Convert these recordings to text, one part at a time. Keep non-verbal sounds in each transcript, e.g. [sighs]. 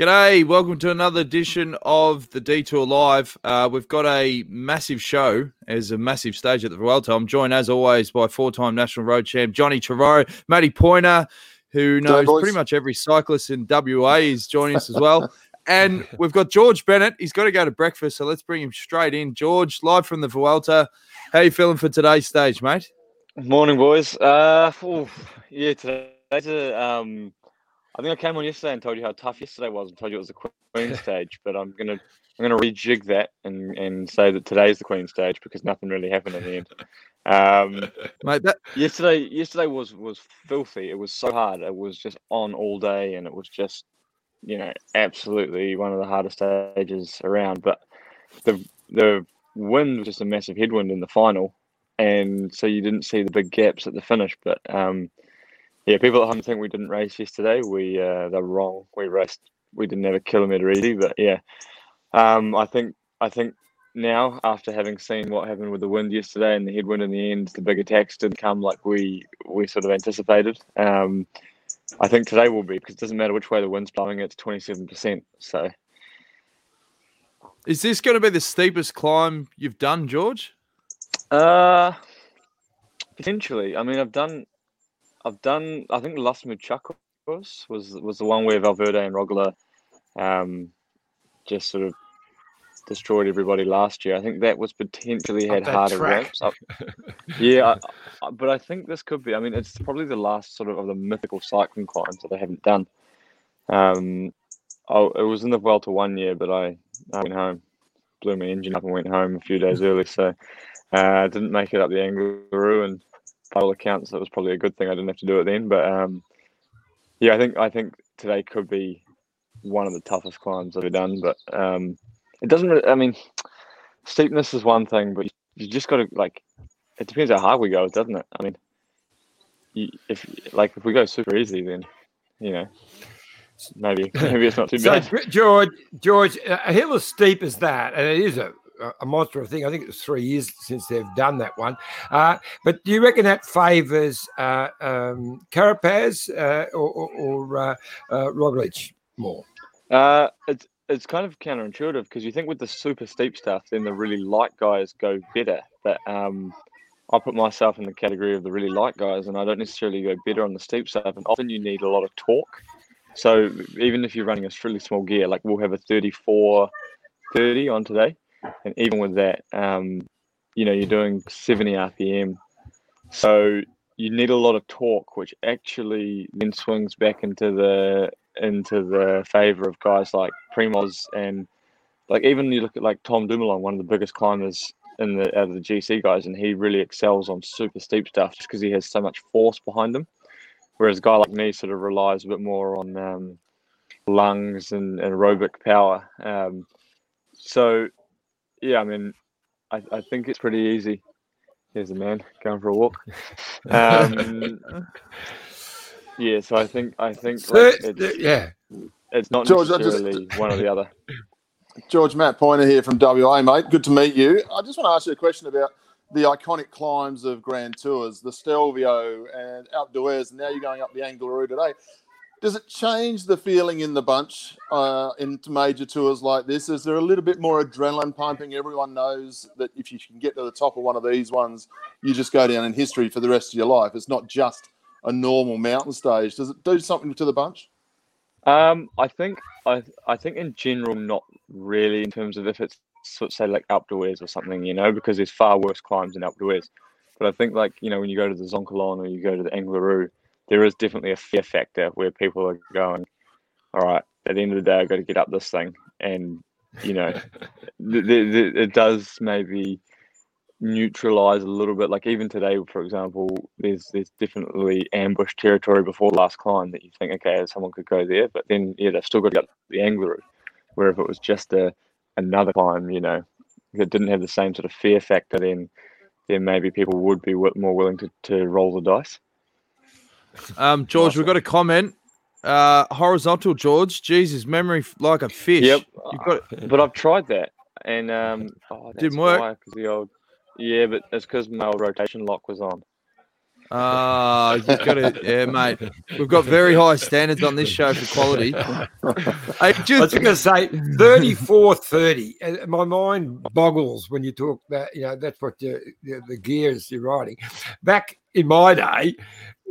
G'day, welcome to another edition of the Detour Live. Uh, we've got a massive show as a massive stage at the Vuelta. I'm joined as always by four-time national road champ Johnny Trevorrow, Matty Poyner, who knows pretty much every cyclist in WA is joining us as well. [laughs] and we've got George Bennett. He's got to go to breakfast, so let's bring him straight in. George, live from the Vuelta. How you feeling for today's stage, mate? Morning, boys. Uh, yeah, today's a um, I think I came on yesterday and told you how tough yesterday was and told you it was the Queen [laughs] stage, but I'm gonna I'm gonna rejig that and, and say that today's the Queen stage because nothing really happened in the end. Um, [laughs] Mate, that yesterday yesterday was was filthy. It was so hard. It was just on all day, and it was just you know absolutely one of the hardest stages around. But the the wind was just a massive headwind in the final, and so you didn't see the big gaps at the finish. But um, yeah, people at home think we didn't race yesterday. We uh, they're wrong. We raced. We didn't have a kilometre easy, but yeah, um, I think I think now after having seen what happened with the wind yesterday and the headwind in the end, the big attacks didn't come like we we sort of anticipated. Um, I think today will be because it doesn't matter which way the wind's blowing. It's twenty seven percent. So, is this going to be the steepest climb you've done, George? Uh, potentially. I mean, I've done I've done. I think Los Machucos was was the one where Valverde and Roglic um, just sort of destroyed everybody last year. I think that was potentially had harder ramps. Up. [laughs] yeah, I, I, but I think this could be. I mean, it's probably the last sort of of the mythical cycling climbs that they haven't done. Um, oh, it was in the Vuelta one year, but I, I went home, blew my engine up, and went home a few days early. So I uh, didn't make it up the Angliru and by all accounts, that was probably a good thing. I didn't have to do it then. But um, yeah, I think I think today could be one of the toughest climbs I've ever done. But um, it doesn't. Really, I mean, steepness is one thing, but you just got to like. It depends how hard we go, doesn't it? I mean, you, if like if we go super easy, then you know maybe [laughs] maybe it's not too bad. so, bad. George, George, a hill as steep as that, and it is a a monster of thing. I think it's three years since they've done that one. Uh, but do you reckon that favours uh, um, Carapaz uh, or, or, or uh, uh, Roglic more? Uh, it's it's kind of counterintuitive because you think with the super steep stuff, then the really light guys go better. But um, I put myself in the category of the really light guys, and I don't necessarily go better on the steep stuff. And often you need a lot of torque. So even if you're running a really small gear, like we'll have a 34 30 on today, and even with that, um, you know, you're doing 70 RPM, so you need a lot of torque, which actually then swings back into the into the favor of guys like Primoz and like even you look at like Tom Dumoulin, one of the biggest climbers in the out of the GC guys, and he really excels on super steep stuff just because he has so much force behind him. Whereas a guy like me sort of relies a bit more on um, lungs and, and aerobic power. Um, so yeah, I mean, I, I think it's pretty easy. Here's a man going for a walk. [laughs] Um, yeah, so I think I think like, it's, yeah, it's not George, necessarily just, one or the other. [laughs] George Matt Poyner here from WA, mate. Good to meet you. I just want to ask you a question about the iconic climbs of Grand Tours, the Stelvio and Alpe d'Huez, and now you're going up the Angliru today. Does it change the feeling in the bunch uh, into major tours like this? Is there a little bit more adrenaline pumping? Everyone knows that if you can get to the top of one of these ones, you just go down in history for the rest of your life. It's not just a normal mountain stage. Does it do something to the bunch? Um, I think I I think in general not really in terms of if it's sort of say like d'Huez or something, you know, because there's far worse climbs in Alpe d'Huez. But I think like you know when you go to the Zoncolan or you go to the Angliru, there is definitely a fear factor where people are going, all right, at the end of the day, I've got to get up this thing. And, you know, [laughs] th- th- th- it does maybe neutralize a little bit. Like even today, for example, there's there's definitely ambush territory before the last climb that you think, okay, someone could go there. But then, yeah, they've still got to get the Angliru. Where if it was just a another climb, you know, that didn't have the same sort of fear factor, then then maybe people would be more willing to, to roll the dice. Um, George, we've got a comment. Uh, horizontal, George. Jesus, memory like a fish. Yep. Got... [laughs] But I've tried that, and um, oh, didn't work. The old, yeah, but it's because my old rotation lock was on. Ah, you got to, [laughs] yeah, mate. We've got very high standards on this show for quality. [laughs] Hey, I was just, going to say 34 30. My mind boggles when you talk that, you know, that's what the, the, the gears you're riding. Back in my day,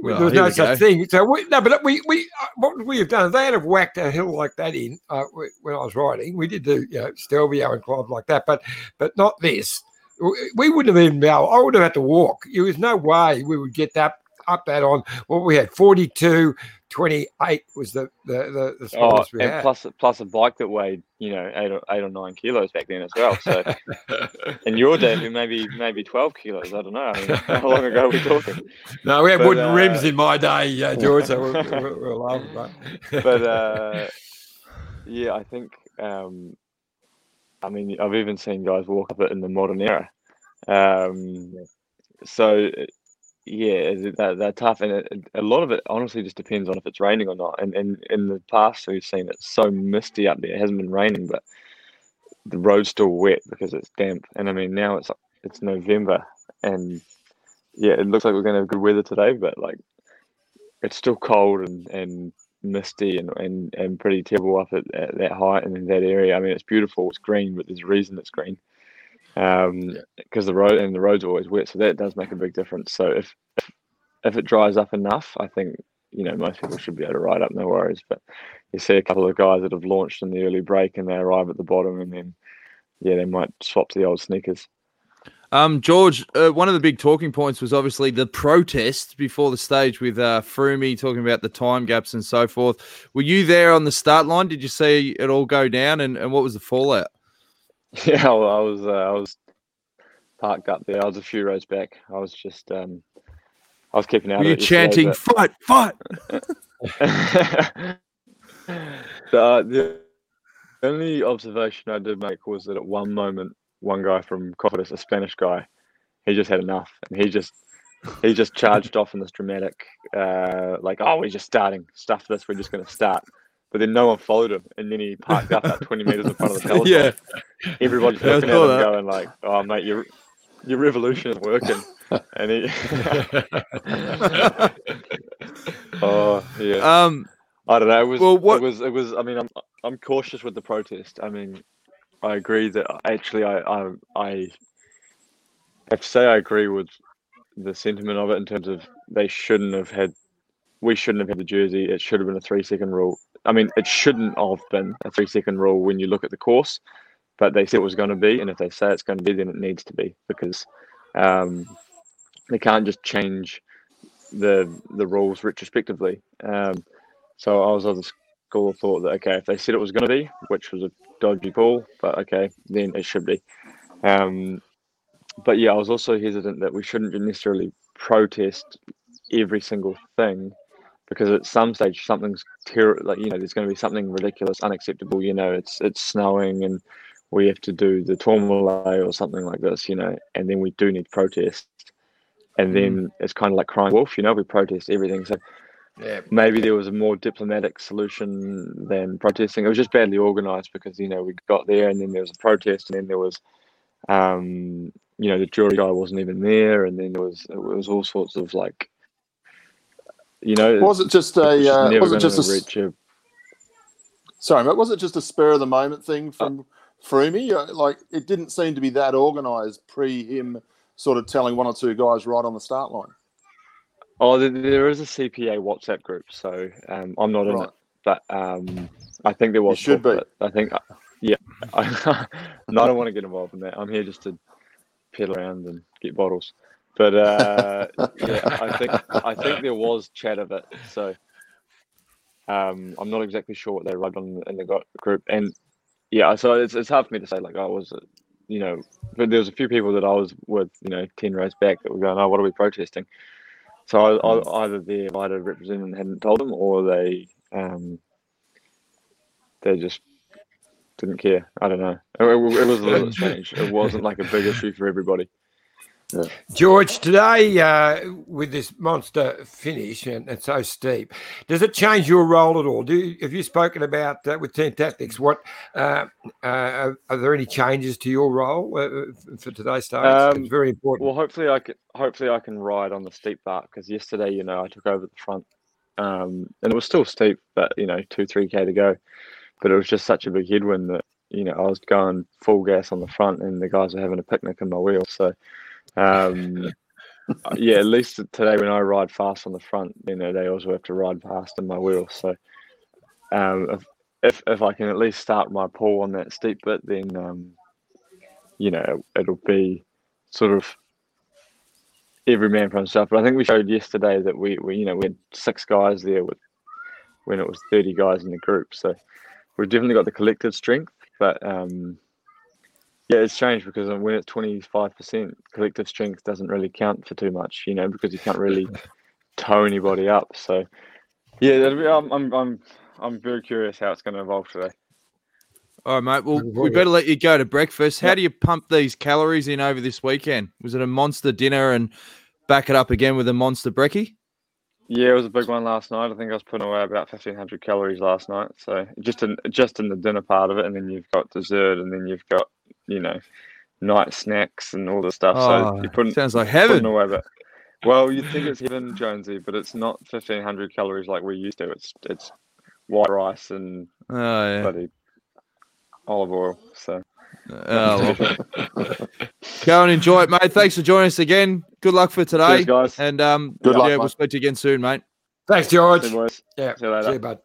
Well, there was no such go. thing. So, we, no, but we, we, uh, what would we have done? They had have whacked a hill like that in uh, when I was riding, we did do, you know, Stelvio and climbs like that, but, but not this. We- We wouldn't have even been able, I would have had to walk. There was no way we would get that up that on what we had 42 28 was the the the, the Oh, smallest we and had. plus plus a bike that weighed you know eight or eight or nine kilos back then as well. So [laughs] in your day, maybe maybe twelve kilos. I don't know. I mean, how long ago are we talking? [laughs] No, we had But, wooden uh, rims in my day, uh, George. So we're, we're, we're laughing, mate. [laughs] But uh, yeah, I think. Um, I mean, I've even seen guys walk up it in the modern era. Um, so yeah, they're, they're tough, and it, a lot of it honestly just depends on if it's raining or not. And, and in the past, we've seen it so misty up there. It hasn't been raining, but the road's still wet because it's damp. And I mean, now it's it's November, and yeah, it looks like we're going to have good weather today, but like it's still cold and, and misty and, and, and pretty terrible up at, at that height and in that area. I mean, it's beautiful. It's green, but there's a reason it's green. Um, because the road and the road's are always wet, so that does make a big difference. So if if, if it dries up enough, I think you know most people should be able to ride up, no worries. But you see a couple of guys that have launched in the early break and they arrive at the bottom, and then yeah, they might swap to the old sneakers. um, George, uh, one of the big talking points was obviously the protest before the stage with uh, Froomey talking about the time gaps and so forth. Were you there on the start line? Did you see it all go down, and, and what was the fallout? [laughs] Yeah, well, I was uh, I was parked up there. I was a few rows back. I was just um, I was keeping out Were you chanting but- "fight, fight"? [laughs] [laughs] the, uh, the only observation I did make was that at one moment, one guy from Cofidis, a Spanish guy, he just had enough, and he just he just charged off in this dramatic, uh, like, "Oh, we're just starting. Stuff this. We're just going to start." But then no one followed him, and then he parked up about twenty meters in front of the [laughs] peloton. yeah, Everybody's Yeah looking at him, that. going like, "Oh, mate, your your revolution is working." and he, [laughs] oh yeah. um, I don't know. It was. Well, what- It was. It was. I mean, I'm. I'm cautious with the protest. I mean, I agree that actually, I. I. I have to say I agree with the sentiment of it in terms of they shouldn't have had. We shouldn't have had the jersey. It should have been a three second rule. I mean, it shouldn't have been a three second rule when you look at the course, but they said it was going to be, and if they say it's going to be, then it needs to be because um, they can't just change the the rules retrospectively. Um, so I was of the school of thought that okay, if they said it was going to be, which was a dodgy call, but okay, then it should be. Um, but yeah, I was also hesitant that we shouldn't necessarily protest every single thing because at some stage something's ter- like you know there's going to be something ridiculous, unacceptable. You know, it's it's snowing and we have to do the Tourmalet or something like this. You know, and then we do need protest. And then it's kind of like crying wolf, you know. We protest everything, so yeah. maybe there was a more diplomatic solution than protesting. It was just badly organized because you know we got there and then there was a protest and then there was, um, you know, the jury guy wasn't even there and then there was it was all sorts of like, you know, Was it just a? Uh, was it just a? a Sorry, but was it just a spur of the moment thing from Froomey? Uh, Like it didn't seem to be that organised pre him sort of telling one or two guys right on the start line. Oh, there, is a CPA WhatsApp group, so um, I'm not in Right. it, but um, I think there was. should be. I think, uh, yeah. [laughs] I, [laughs] no, I don't want to get involved in that. I'm here just to pedal around and get bottles. But uh, [laughs] yeah, I think I think there was chat of it. So um, I'm not exactly sure what they wrote on in the got- group, and yeah, so it's it's hard for me to say like, I was you know, but there was a few people that I was with, you know, ten rows back that were going, oh, what are we protesting? So I, I, either their either representative hadn't told them, or they um, they just didn't care. I don't know. It, it- it was a little [laughs] strange. It wasn't like a big issue for everybody. George, today uh, with this monster finish and it's so steep, does it change your role at all? Do you, have you spoken about uh, with team tactics? What uh, uh, are there any changes to your role uh, for today's start? Um, it's very important. Well, hopefully I can hopefully I can ride on the steep part because yesterday, you know, I took over the front, um, and it was still steep, but you know, two three k to go, but it was just such a big headwind that you know I was going full gas on the front, and the guys were having a picnic in my wheel. So, um, [laughs] yeah, at least today when I ride fast on the front, you know, they also have to ride fast in my wheel. So, um, if, if if I can at least start my pull on that steep bit, then um, you know it'll be sort of every man for himself. But I think we showed yesterday that we, we you know we had six guys there with when it was thirty guys in the group. So we've definitely got the collective strength, but um, yeah, it's changed because when it's twenty five percent, collective strength doesn't really count for too much, you know, because you can't really [laughs] tow anybody up. So yeah, be, I'm I'm I'm I'm very curious how it's going to evolve today. All right, mate. Well, we better let you go to breakfast. How Yep. do you pump these calories in over this weekend? Was it a monster dinner and back it up again with a monster brekkie? Yeah, it was a big one last night. I think I was putting away about fifteen hundred calories last night. So just in just in the dinner part of it, and then you've got dessert, and then you've got you know night snacks and all the stuff. Oh, so you're putting sounds like putting heaven. away, but well, you think it's heaven, Jonesy, but it's not fifteen hundred calories like we used to. It's it's white rice and Oh, yeah. bloody olive oil. So Oh, well. Go and enjoy it, mate. Thanks for joining us again. Good luck for today. cheers, guys. And um, Good luck, yeah, we'll speak to you again soon, mate. Thanks, George. See you, boys. Yeah, See you later. see you, bud.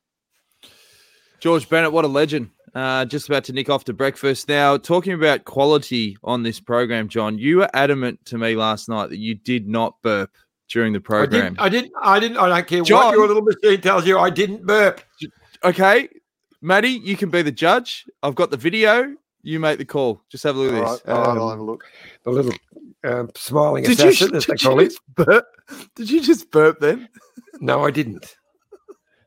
George Bennett, what a legend. Uh, just about to nick off to breakfast. Now, talking about quality on this program, John, you were adamant to me last night that you did not burp during the I program. didn't, I didn't. I didn't. I don't care John- what your little machine tells you. I didn't burp. Okay, Maddie, you can be the judge. I've got the video. You make the call. Just have a look All at right, this. all right, I'll Um, have a look. The little um, smiling Did you, assassin, as they did, call you it. just burp? did you just burp then? No, I didn't.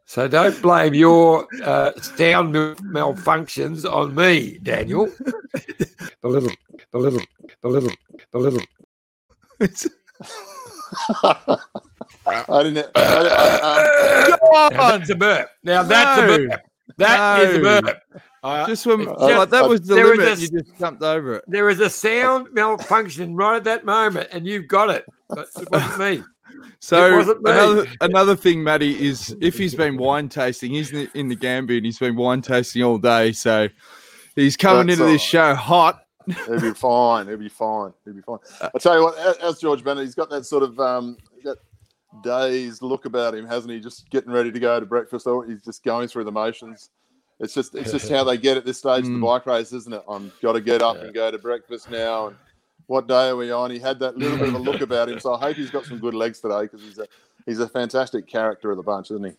So don't blame your uh, sound mal- malfunctions on me, Daniel. [laughs] the little, the little, the little, the little. It's- I didn't. I, I, um, Come Now on! that's a burp. Now that's a burp. That is No. a burp. Uh, Just when It's like, that was the there was limit, a- you just jumped over it. there is a sound malfunction right at that moment, and you've got it. But it wasn't me. So another another thing, Matty, is if he's been wine tasting, he's in the, Gambia and he's been wine tasting all day. So he's coming That's into this show hot. He'll be fine. He'll be fine. He'll be fine. I tell you what, as, George Bennett, he's got that sort of um, that dazed look about him, hasn't he? Just getting ready to go to breakfast, or he's just going through the motions. It's just it's just [laughs] how they get at this stage of the Mm. bike race, isn't it? I'm got to get up and go to breakfast now. And what day are we on? He had that little bit of a look [laughs] about him, so I hope he's got some good legs today because he's a he's a fantastic character of the bunch, isn't he?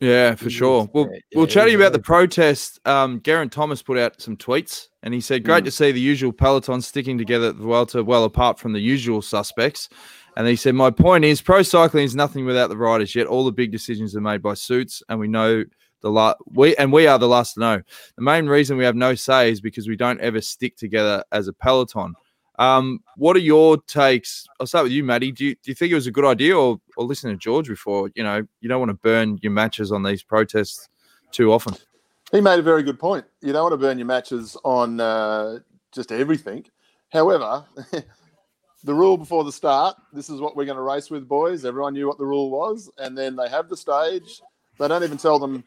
Yeah, for He sure. is, Well, yeah, we'll chat to you about the protest. Um, Geraint Thomas put out some tweets and he said, Great Mm. to see the usual peloton sticking together at the Vuelta, well apart from the usual suspects. And he said, My point is, pro cycling is nothing without the riders, yet all the big decisions are made by suits, and we know the la- we and we are the last to know. The main reason we have no say is because we don't ever stick together as a peloton. Um, what are your takes? I'll start with you, Maddie. Do you, do you think it was a good idea, or or listen to George before? You know, you don't want to burn your matches on these protests too often. He made a very good point. You don't want to burn your matches on uh, just everything. However, [laughs] the rule before the start this is what we're going to race with, boys. Everyone knew what the rule was. And then they have the stage. They don't even tell them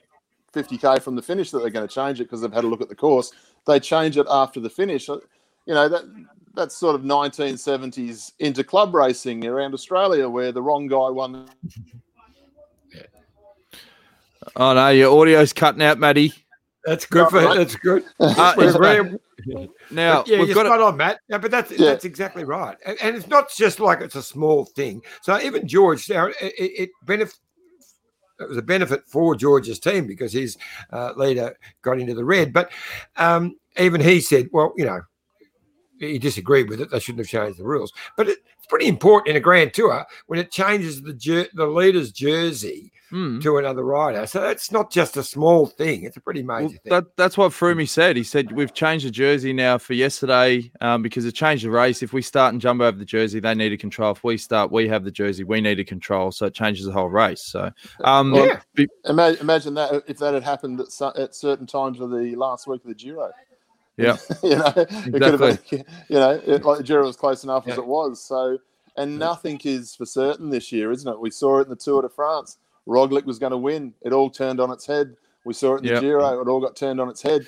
50K from the finish that they're going to change it because they've had a look at the course. They change it after the finish. You know, that that's sort of 1970s into club racing around Australia where the wrong guy won. Oh no, your audio's cutting out, Maddie. That's good for Right. that's good. Uh, it's- very- now yeah, we've you're got spot it. on, Matt. Yeah, but that's Yeah. that's exactly right. And, and it's not just like it's a small thing. So even George, now, it, it, it benefit. It was a benefit for George's team because his uh, leader got into the red. But um, even he said, "Well, you know, he disagreed with it. They shouldn't have changed the rules." But it's pretty important in a Grand Tour when it changes the jer- the leader's jersey Mm. to another rider. So that's not just a small thing; it's a pretty major Well, thing. that, that's what Froomey said. He said we've changed the jersey now for yesterday um, because it changed the race. If we start and jump over the jersey, they need to control. If we start, we have the jersey, we need to control. So it changes the whole race. So um, Yeah. be- Imagine that if that had happened at, cer- at certain times of the last week of the Giro. Yeah. [laughs] you know, it could have been, you know, it, like the Giro was close enough as it was. So, and nothing is for certain this year, isn't it? We saw it in the Tour de France. Roglic was going to win. It all turned on its head. We saw it in the Yep. Giro. It all got turned on its head.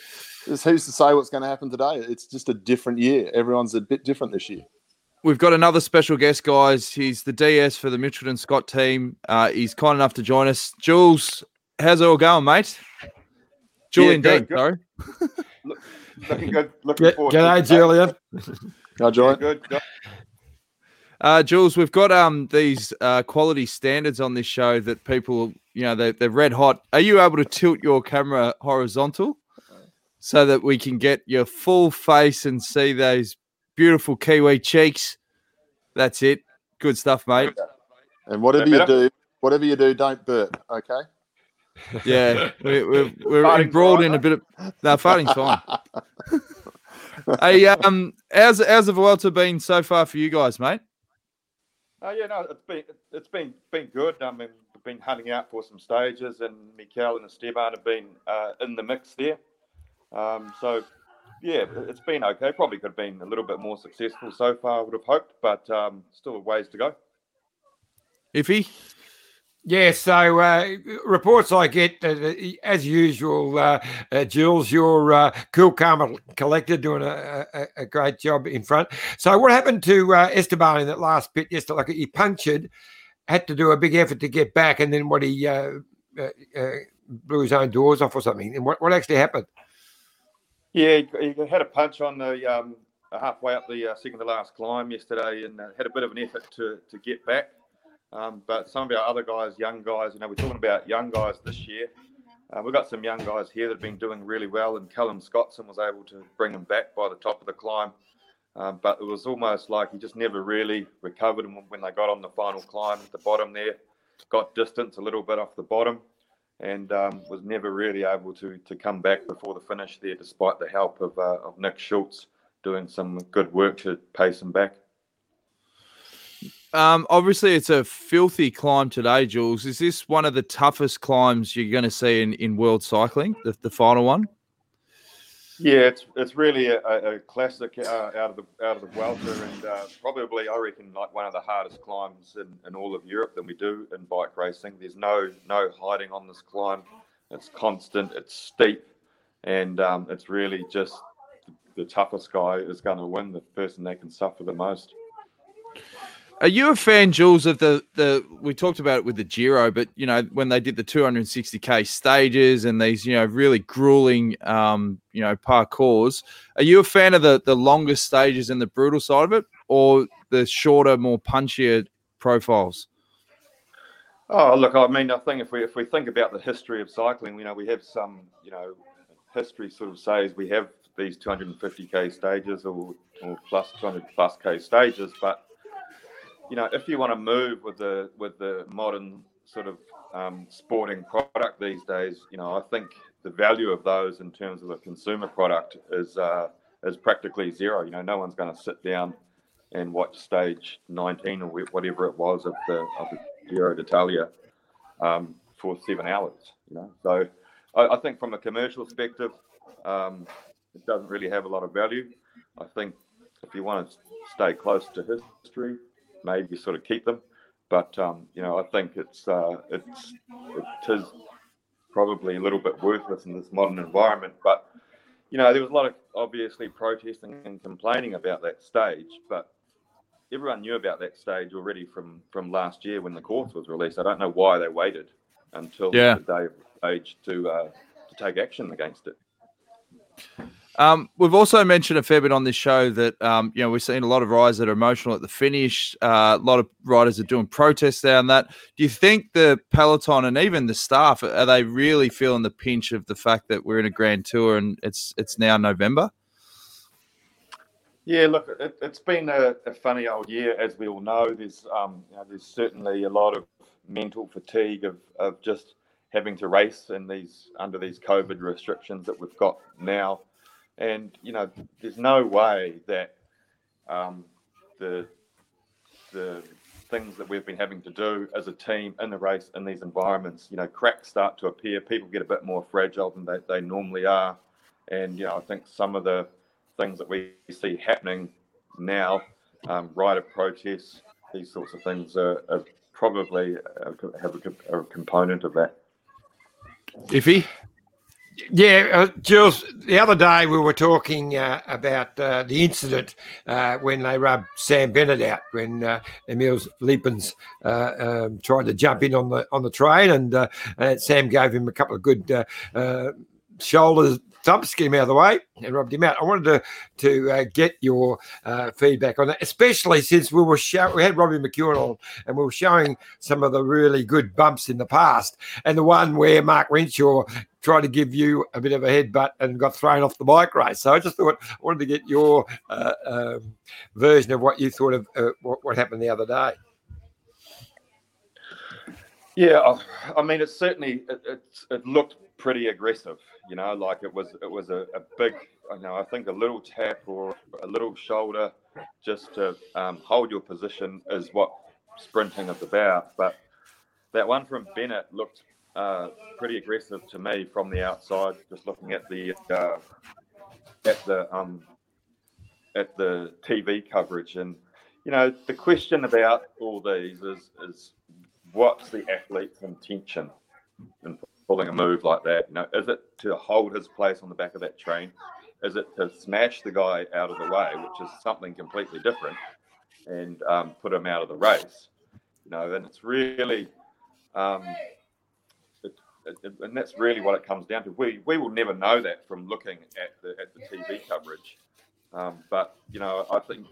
It's, who's to say what's going to happen today? It's just a different year. Everyone's a bit different this year. We've got another special guest, guys. He's the DS for the Mitchelton Scott team. Uh, he's kind enough to join us. Jules, how's it all going, mate? Julian good, Dean, sorry. [laughs] Looking good. Looking Get, forward to g'day, it. Julian. [laughs] Now, Yeah, Julian. good. good. Uh, Jules, we've got um these uh, quality standards on this show that people, you know, they're, they're red hot. Are you able to tilt your camera horizontal so that we can get your full face and see those beautiful Kiwi cheeks? That's it. Good stuff, mate. And whatever you do, whatever you do, don't burp. Okay. Yeah, [laughs] we, we're we're embroiled all in a bit of no farting's [laughs] fine. hey, um, how's how's the Vuelta been so far for you guys, mate? Oh yeah, no, it's been it's been been good. I mean, we've been hunting out for some stages, and Mikel and Esteban have been uh, in the mix there. Um, so yeah, it's been okay. Probably could have been a little bit more successful so far. I would have hoped, but um, still a ways to go. Iffy. Yeah, so uh, reports I get, uh, as usual, uh, uh, Jules, you're uh, cool, calm, and collected, doing a, a, a great job in front. So, what happened to uh, Esteban in that last bit yesterday? Like he punctured, had to do a big effort to get back, and then what he blew his own doors off or something. And what, what actually happened? Yeah, he, had a punch on the um, halfway up the second to last climb yesterday, and had a bit of an effort to to get back. Um, but some of our other guys, young guys, you know, we're talking about young guys this year. Uh, we've got some young guys here that have been doing really well, and Callum Scotson was able to bring them back by the top of the climb. Um, but it was almost like he just never really recovered when when they got on the final climb at the bottom there. Got distance a little bit off the bottom, and um, was never really able to to come back before the finish there, despite the help of uh, of Nick Schultz doing some good work to pace him back. Um, obviously, it's a filthy climb today, Jules. Is this one of the toughest climbs you're going to see in, in world cycling, the, the final one? Yeah, it's it's really a, a classic uh, out of the out of the Vuelta, and uh, probably I reckon like one of the hardest climbs in, in all of Europe that we do in bike racing. There's no no hiding on this climb. It's constant. It's steep, and um, it's really just the toughest guy is going to win. The person that can suffer the most. Are you a fan, Jules, of the the? We talked about it with the Giro, but you know when they did the 260k stages and these you know really grueling um, you know parcours. Are you a fan of the the longer stages and the brutal side of it, or the shorter, more punchier profiles? Oh, look, I mean, I think if we if we think about the history of cycling, you know, we have some, you know, history sort of says we have these 250k stages or, or plus 200 plus k stages, but you know, if you want to move with the with the modern sort of um, sporting product these days, you know, I think the value of those in terms of a consumer product is uh, is practically zero. You know, no one's going to sit down and watch stage 19 or whatever it was of the of the Giro d'Italia um, for seven hours. You know, so I, I think from a commercial perspective, um, it doesn't really have a lot of value. I think if you want to stay close to history, maybe sort of keep them. But um, you know, I think it's uh, it's it is probably a little bit worthless in this modern environment. But you know, there was a lot of obviously protesting and complaining about that stage, but everyone knew about that stage already from from last year when the course was released. I don't know why they waited until Yeah. the day of the stage to uh, to take action against it. Um, we've also mentioned a fair bit on this show that um, you know we've seen a lot of riders that are emotional at the finish. Uh, a lot of riders are doing protests down that. Do you think the peloton and even the staff are they really feeling the pinch of the fact that we're in a grand tour and it's it's now November? Yeah, look, it, has been a, a, funny old year, as we all know. There's um, you know, there's certainly a lot of mental fatigue of, of just having to race in these under these COVID restrictions that we've got now, and you know, there's no way that um, the the things that we've been having to do as a team in the race in these environments, you know, cracks start to appear. People get a bit more fragile than they, they normally are, and you know, I think some of the things that we see happening now, um, rider protests, these sorts of things are, are probably uh, have a, a, component of that. Iffy? Yeah, uh, Jules, the other day we were talking uh, about uh, the incident uh, when they rubbed Sam Bennett out, when uh, Emil Liepins uh, um, tried to jump in on the on the train, and, and Sam gave him a couple of good shoulders thumps, get him out of the way and rubbed him out. I wanted to to uh, get your uh, feedback on that, especially since we were show- we had Robbie McEwen on and we were showing some of the really good bumps in the past, and the one where Mark Renshaw tried to give you a bit of a headbutt and got thrown off the bike race. So I just thought I wanted to get your uh, um, version of what you thought of uh, what, what happened the other day. Yeah, I mean, it certainly it, it, it looked pretty aggressive. You know, like it was it was a, a big, you know, I think a little tap or a little shoulder just to um, hold your position is what sprinting is about. But that one from Bennett looked uh, pretty aggressive to me from the outside, just looking at the uh, at the um, at the TV coverage. And you know, the question about all these is is what's the athlete's intention in pulling a move like that? You know, is it to hold his place on the back of that train? Is it to smash the guy out of the way, which is something completely different, and um, put him out of the race? You know, and it's really, um, it, it, and that's really what it comes down to. We we will never know that from looking at the at the TV coverage. Um, but you know, I think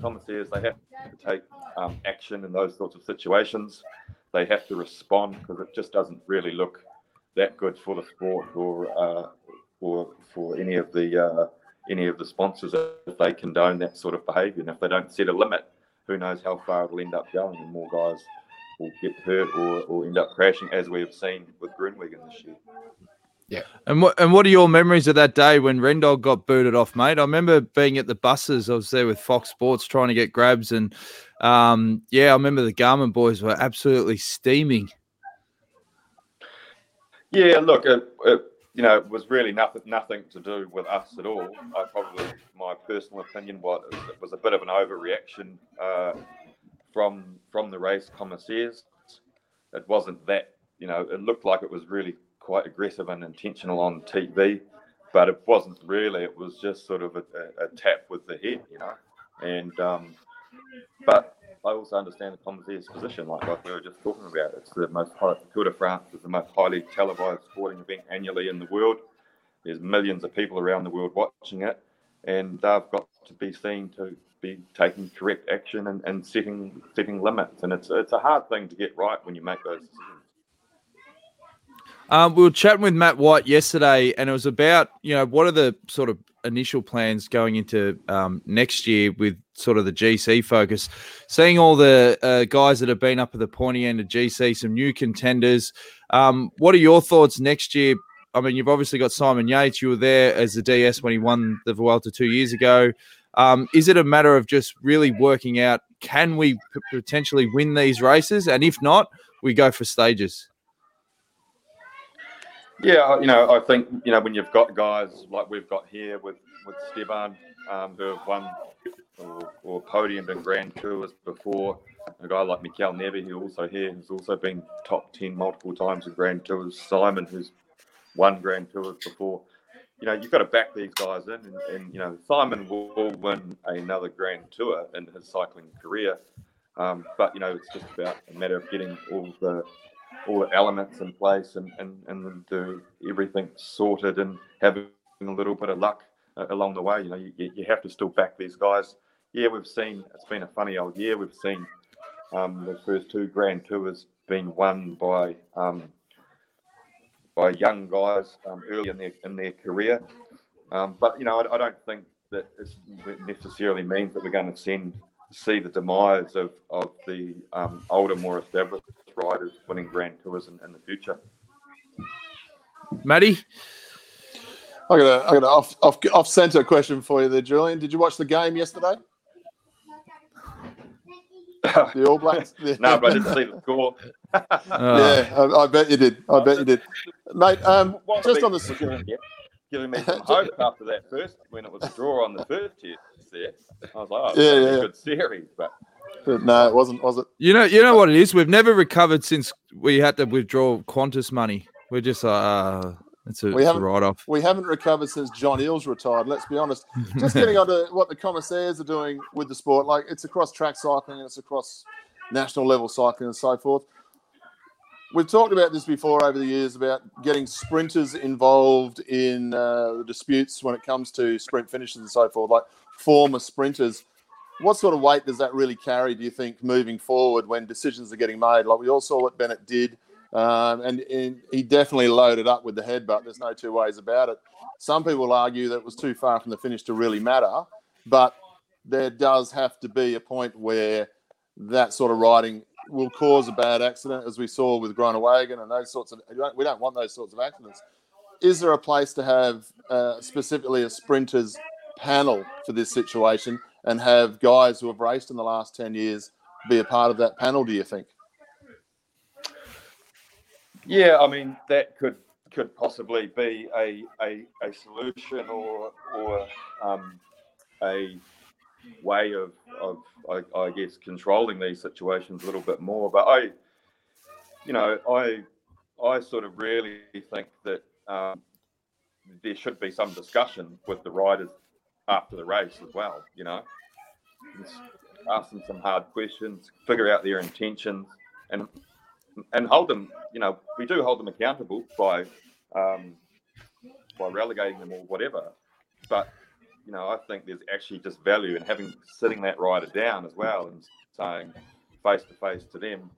commissaires they have to take um, action in those sorts of situations. They have to respond because it just doesn't really look that good for the sport or uh, or for any of the uh, any of the sponsors if they condone that sort of behaviour. And if they don't set a limit, who knows how far it'll end up going, and more guys will get hurt or, or end up crashing, as we have seen with Groenewegen this year. Yeah. And what and what are your memories of that day when Rendog got booted off, mate? I remember being at the buses. I was there with Fox Sports trying to get grabs, and um, yeah, I remember the Garmin boys were absolutely steaming. Yeah, look, it, it, you know, it was really nothing nothing to do with us at all. I probably, my personal opinion was it was a bit of an overreaction uh, from from the race commissaires. It wasn't that, you know, it looked like it was really quite aggressive and intentional on TV, but it wasn't really. It was just sort of a, a, a tap with the head, you know. And um, but I also understand the Commissaire's position, like, like we were just talking about. It's the most Tour de France is the most highly televised sporting event annually in the world. There's millions of people around the world watching it, and they've got to be seen to be taking correct action and, and setting setting limits. And it's it's a hard thing to get right when you make those decisions. Um, we were chatting with Matt White yesterday, and it was about you know what are the sort of initial plans going into um, next year with sort of the GC focus. Seeing all the uh, guys that have been up at the pointy end of GC, some new contenders. Um, what are your thoughts next year? I mean, you've obviously got Simon Yates. You were there as the DS when he won the Vuelta two years ago. Um, is it a matter of just really working out can we p- potentially win these races, and if not, we go for stages? Yeah, you know, I think you know when you've got guys like we've got here with with Esteban, um, who have won or, or podiumed in Grand Tours before, a guy like Mikel Nieve, who also here who's also been top ten multiple times in Grand Tours. Simon, who's won Grand Tours before. You know, you've got to back these guys in, and, and you know, Simon will, will, win another Grand Tour in his cycling career. Um, but you know, it's just about a matter of getting all the all the elements in place and, and, and the, everything sorted and having a little bit of luck uh, along the way. You know, you, you have to still back these guys. Yeah, we've seen it's been a funny old year. We've seen um, the first two Grand Tours being won by um, by young guys um, early in their in their career. Um, but you know, I, I, don't think that it necessarily means that we're going to send see the demise of of the um, older, more established riders winning Grand Tours in, in the future. Matty, I got a, I got an off, off, off center question for you there, Julian. Did you watch the game yesterday? [laughs] the All Blacks. [laughs] no, but I didn't see the score. uh, [laughs] yeah, I, I bet you did. I bet you did, mate. Um, just on the was giving, me- giving me some hope after that first when it was a draw on the first test there. I was like, oh, Yeah, yeah, yeah. a good series, but but no, it wasn't. Was it? you know, you know what it is. We've never recovered since we had to withdraw Qantas money. We're just like, uh, it's a, We it's a haven't- write off. We haven't recovered since John Eales retired. Let's be honest. Just getting on to what the commissaires are doing with the sport. Like it's across track cycling and it's across national level cycling and so forth. We've talked about this before over the years about getting sprinters involved in uh, the disputes when it comes to sprint finishes and so forth, like former sprinters. What sort of weight does that really carry, do you think, moving forward when decisions are getting made? Like we all saw what Bennett did, um, and, and he definitely loaded up with the headbutt. There's no two ways about it. Some people argue that it was too far from the finish to really matter, but there does have to be a point where that sort of riding will cause a bad accident, as we saw with Groenewegen and those sorts of. we don't- want those sorts of accidents. Is there a place to have uh, specifically a sprinters panel for this situation and have guys who have raced in the last ten years be a part of that panel? Do you think? yeah, I mean that could could possibly be a a, a solution or or um, a way of of I, I guess controlling these situations a little bit more. But I, you know, I I sort of really think that um, there should be some discussion with the riders after the race as well. You know, Just ask them some hard questions, figure out their intentions, and and hold them. You know, we do hold them accountable by um, by relegating them or whatever. But you know, I think there's actually just value in having sitting that rider down as well and saying face to face to them,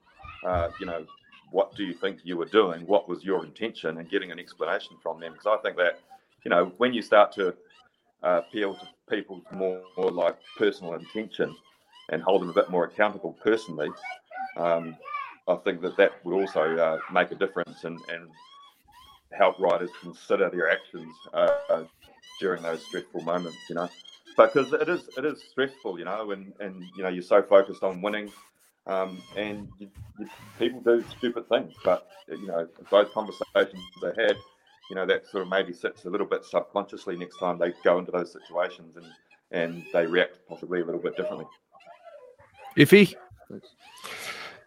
uh, you know, what do you think you were doing? What was your intention? And getting an explanation from them. Because I think that, you know, when you start to uh, appeal to people's more, more like personal intention and hold them a bit more accountable personally, um, I think that that would also uh, make a difference and, and help riders consider their actions uh, uh, during those stressful moments, you know. Because it is it is stressful, you know, and, and you know you're so focused on winning, um, and you, you, people do stupid things. But you know those conversations they had, you know that sort of maybe sits a little bit subconsciously next time they go into those situations and and they react possibly a little bit differently. Iffy,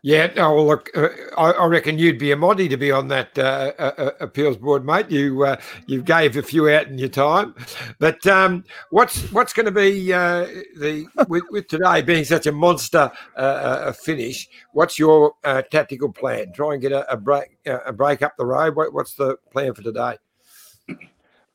Yeah, no, well, look, uh, I, I reckon you'd be a moddy to be on that uh, uh, uh, appeals board, mate. You uh, you gave a few out in your time, but um, what's what's going to be uh, the with, with today being such a monster finish? What's your tactical plan? Try and get a, a break a break up the road. What, what's the plan for today?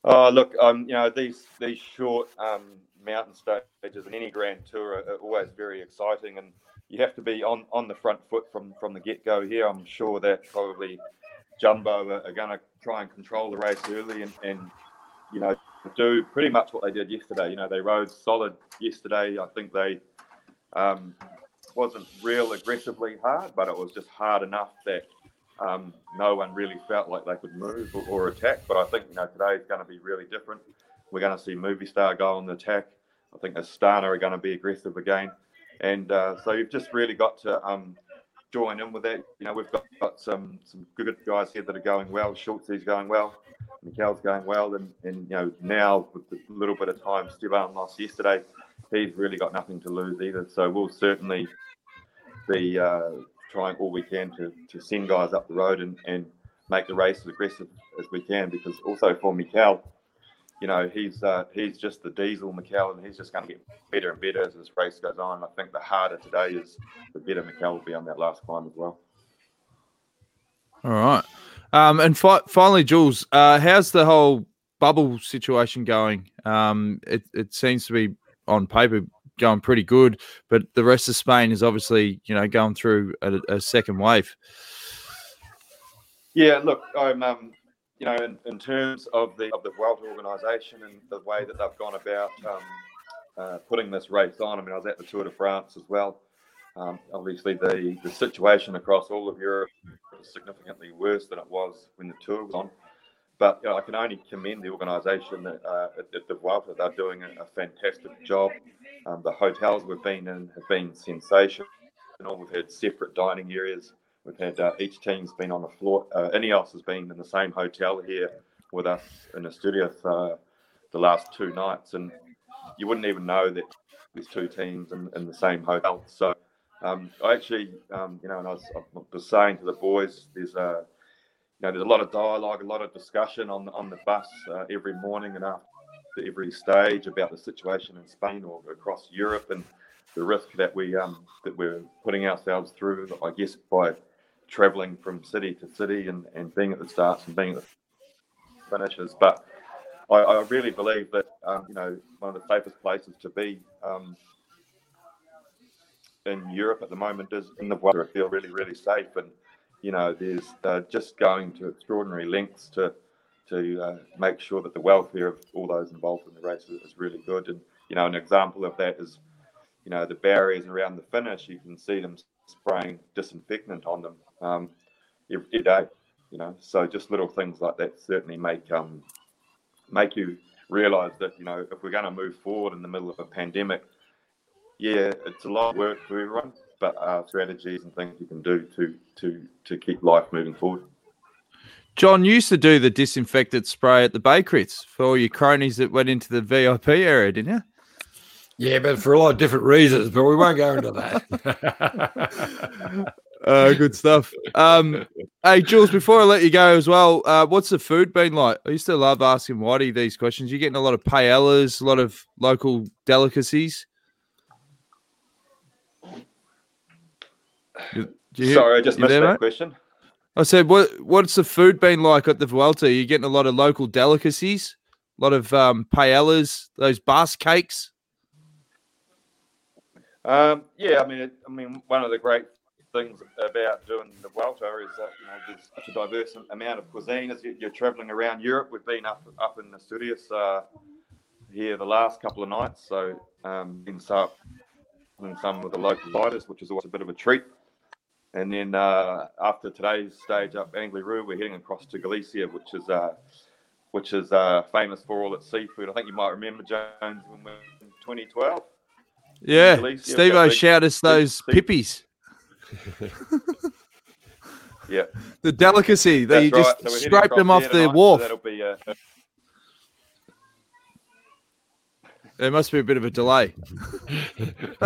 Oh, look, um, you know these these short um, mountain stages in any Grand Tour are always very exciting, and you have to be on, on the front foot from from the get go. Here, I'm sure that probably Jumbo are, are going to try and control the race early, and, and you know do pretty much what they did yesterday. You know they rode solid yesterday. I think they um, wasn't real aggressively hard, but it was just hard enough that um, no one really felt like they could move or, or attack. But I think you know today is going to be really different. We're going to see Movistar go on the attack. I think Astana are going to be aggressive again, and uh, so you've just really got to um, join in with that. You know, we've got, got some some good guys here that are going well. Schultz's going well. Mikel's going well, and, and you know now with the little bit of time Stevan lost yesterday, he's really got nothing to lose either. So we'll certainly be uh, trying all we can to, to send guys up the road and, and make the race as aggressive as we can. Because also for Mikel, you know he's uh, he's just the diesel Mikel, and he's just going to get better and better as this race goes on. I think the harder today is, the better McCall will be on that last climb as well. all right. Um, and fi- finally, Jules, uh, how's the whole bubble situation going? Um, it, it seems to be on paper going pretty good, but the rest of Spain is obviously, you know, going through a, a second wave. Yeah, look, I'm um, you know, in, in terms of the of the Vuelta organisation and the way that they've gone about um, uh, putting this race on. I mean, I was at the Tour de France as well. Um, obviously, the, the situation across all of Europe is significantly worse than it was when the Tour was on. But you know, I can only commend the organisation uh, at, at the Vuelta. They're doing a, a fantastic job. Um, the hotels we've been in have been sensational. We've had separate dining areas. We've had uh, each team's been on the floor. Uh, Ineos has been in the same hotel here with us in Asturias uh, the last two nights, and you wouldn't even know that there's two teams in, in the same hotel. So um, I actually, um, you know, and I was, I was, saying to the boys, there's a, you know, there's a lot of dialogue, a lot of discussion on on the bus uh, every morning and after every stage about the situation in Spain or across Europe and the risk that we um, that we're putting ourselves through. I guess by traveling from city to city and, and being at the starts and being at the finishes. But I, I really believe that um, you know one of the safest places to be um, in Europe at the moment is in the water. I feel really really safe, and you know there's uh, just going to extraordinary lengths to to uh, make sure that the welfare of all those involved in the race is, is really good. And you know an example of that is you know the barriers around the finish. You can see them spraying disinfectant on them um, every day. You know, so just little things like that certainly make um, make you realise that you know if we're going to move forward in the middle of a pandemic, yeah, it's a lot of work for everyone, but uh, strategies and things you can do to to to keep life moving forward. John used to do the disinfectant spray at the bakeries for all your cronies that went into the VIP area, didn't you? Yeah, but for a lot of different reasons, but we won't go into that. [laughs] uh, good stuff. Um, hey, Jules, before I let you go as well, uh, what's the food been like? I used to love asking Whitey these questions. You're getting a lot of paellas, a lot of local delicacies. You, you Sorry, I just missed there, that mate? question. I said, "What what's the food been like at the Vuelta? Are you getting a lot of local delicacies, a lot of um, paellas, those bas cakes?" Um, yeah, I mean, it, I mean, one of the great things about doing the Vuelta is that you know there's such a diverse amount of cuisine as you're travelling around Europe. We've been up up in Asturias uh, here the last couple of nights, so um, been some some with the local fighters, which is always a bit of a treat. And then uh, after today's stage up Angliru, we're heading across to Galicia, which is uh, which is uh, famous for all its seafood. I think you might remember Jones when we were in 2012. Yeah, Steve O showed us those pippies. Yeah, the delicacy. They right. just so scraped them off the wharf. So that'll be. Uh, there must be a bit of a delay. [laughs]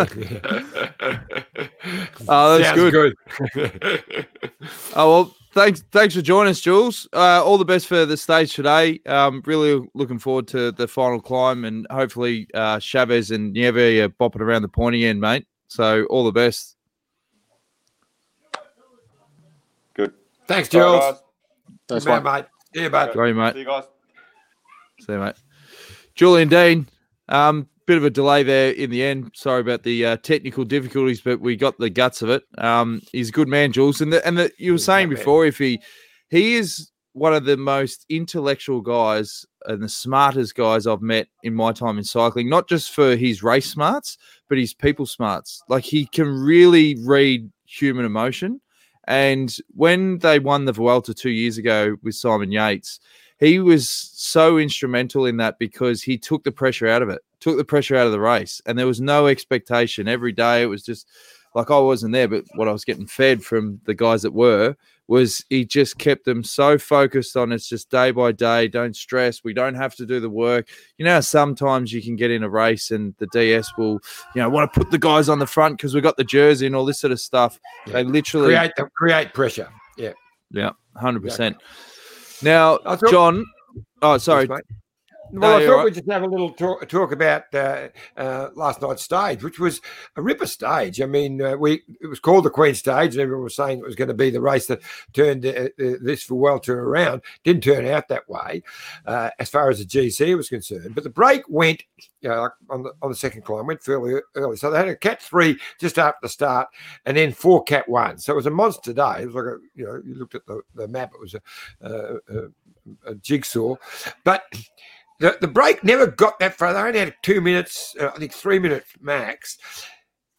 oh, that's good. good. oh well, thanks thanks for joining us, Jules. Uh, all the best for the stage today. Um, really looking forward to the final climb, and hopefully uh, Chaves and Nieve are bopping around the pointy end, mate. So all the best. Good. Thanks, Jules. Thanks, mate. mate. See you, mate. Sorry, mate. See you guys. See you, mate. Julian Dean. Um, bit of a delay there in the end. Sorry about the uh, technical difficulties, but we got the guts of it. Um, he's a good man, Jules, and the, and the, you were saying before, if he he is one of the most intellectual guys and the smartest guys I've met in my time in cycling. Not just for his race smarts, but his people smarts. Like he can really read human emotion. And when they won the Vuelta two years ago with Simon Yates, he was so instrumental in that because he took the pressure out of it, took the pressure out of the race, and there was no expectation. Every day it was just like I wasn't there, but what I was getting fed from the guys that were was he just kept them so focused on it's just day by day. Don't stress. We don't have to do the work. You know, sometimes you can get in a race and the DS will, you know, want to put the guys on the front because we got the jersey and all this sort of stuff. Yeah. They literally create create pressure. Yeah. Yeah. Hundred percent. Now, John. Oh, sorry. Well, no, I thought right. we'd just have a little talk, talk about uh, uh, last night's stage, which was a ripper stage. I mean, uh, we it was called the Queen Stage, and everyone was saying it was going to be the race that turned uh, uh, this for well turn around. Didn't turn out that way, uh, as far as the GC was concerned. But the break went you know, on the on the second climb went fairly early. So they had a cat three just after the start, and then four cat one. So it was a monster day. It was like a you know you looked at the, the map. It was a, a a jigsaw. But the, the break never got that far. They only had two minutes, uh, I think three minutes max.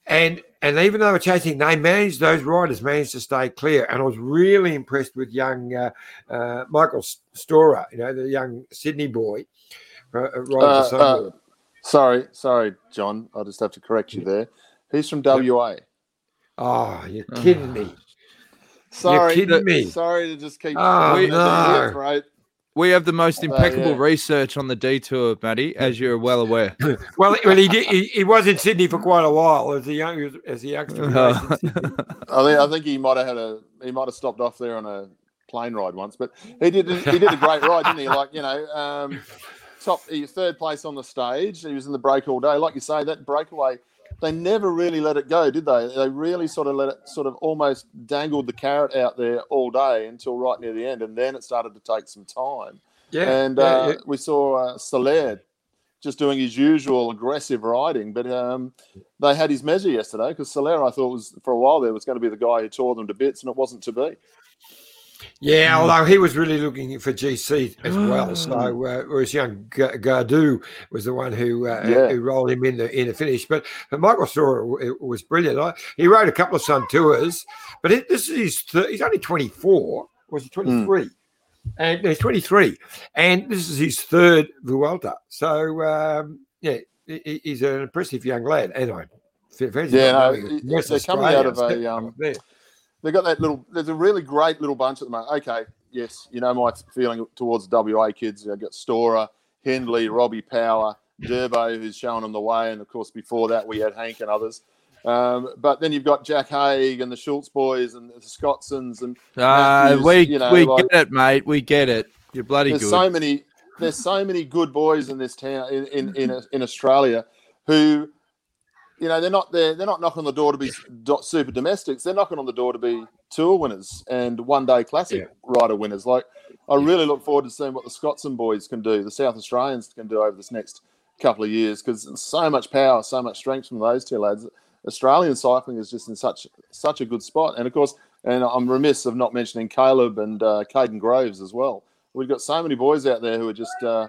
And and even though they were chasing, they managed those riders managed to stay clear. And I was really impressed with young uh, uh, Michael Storer, you know, the young Sydney boy. Uh, uh, uh, uh sorry, sorry, John. I just have to correct you there. He's from WA. Oh, you're kidding me. [sighs] Sorry, you're kidding me. Sorry to just keep. Oh, no. right. We have the most impeccable uh, yeah. research on the detour, Matty, as you're well aware. [laughs] well, well, he did. He, he, was in Sydney for quite a while as a young as a youngster. [laughs] I think I think he might have had a he might have stopped off there on a plane ride once, but he did he did a great ride, didn't he? Like you know, um, top he third place on the stage. He was in the break all day, like you say. That breakaway they never really let it go, did they? They really sort of let it sort of almost dangled the carrot out there all day until right near the end, and then it started to take some time. Yeah, and yeah, uh, yeah. we saw uh, Soler just doing his usual aggressive riding, but um, they had his measure yesterday because Soler, I thought was for a while there was going to be the guy who tore them to bits, and it wasn't to be. Yeah, although he was really looking for GC as well. So, uh, whereas young Gaudu was the one who uh, Yeah. who rolled him in the in the finish. But, but Michael Storer w- was brilliant. I, he rode a couple of Sun Tours, but it, this is his third, he's only twenty four. Was he twenty three? And he's twenty three, and this is his third Vuelta. So um, yeah, he- he- he's an impressive young lad. And I, Yeah, no, it- they're coming out of a, um, there. They've got that little. There's a really great little bunch at the moment. Okay, yes, you know my feeling towards WA kids. They've got Storer, Hindley, Robbie Power, Durbo, who's showing them the way, and of course before that we had Hank and others. Um, but then you've got Jack Haig and the Schultz boys and the Scotsons and Uh, Matthews, we you know, we like- get it, mate. We get it. You're bloody there's good. so many there's so many good boys in this town in in in, in Australia who you know they're not there they're not knocking on the door to be super domestics. They're knocking on the door to be tour winners and one day classic rider winners. Like I really look forward to seeing what the Scotson boys can do the South Australians can do over this next couple of years because so much power so much strength from those two lads. Australian cycling is just in such such a good spot. And of course and I'm remiss of not mentioning Caleb and uh, Kaden Groves as well. We've got so many boys out there who are just uh,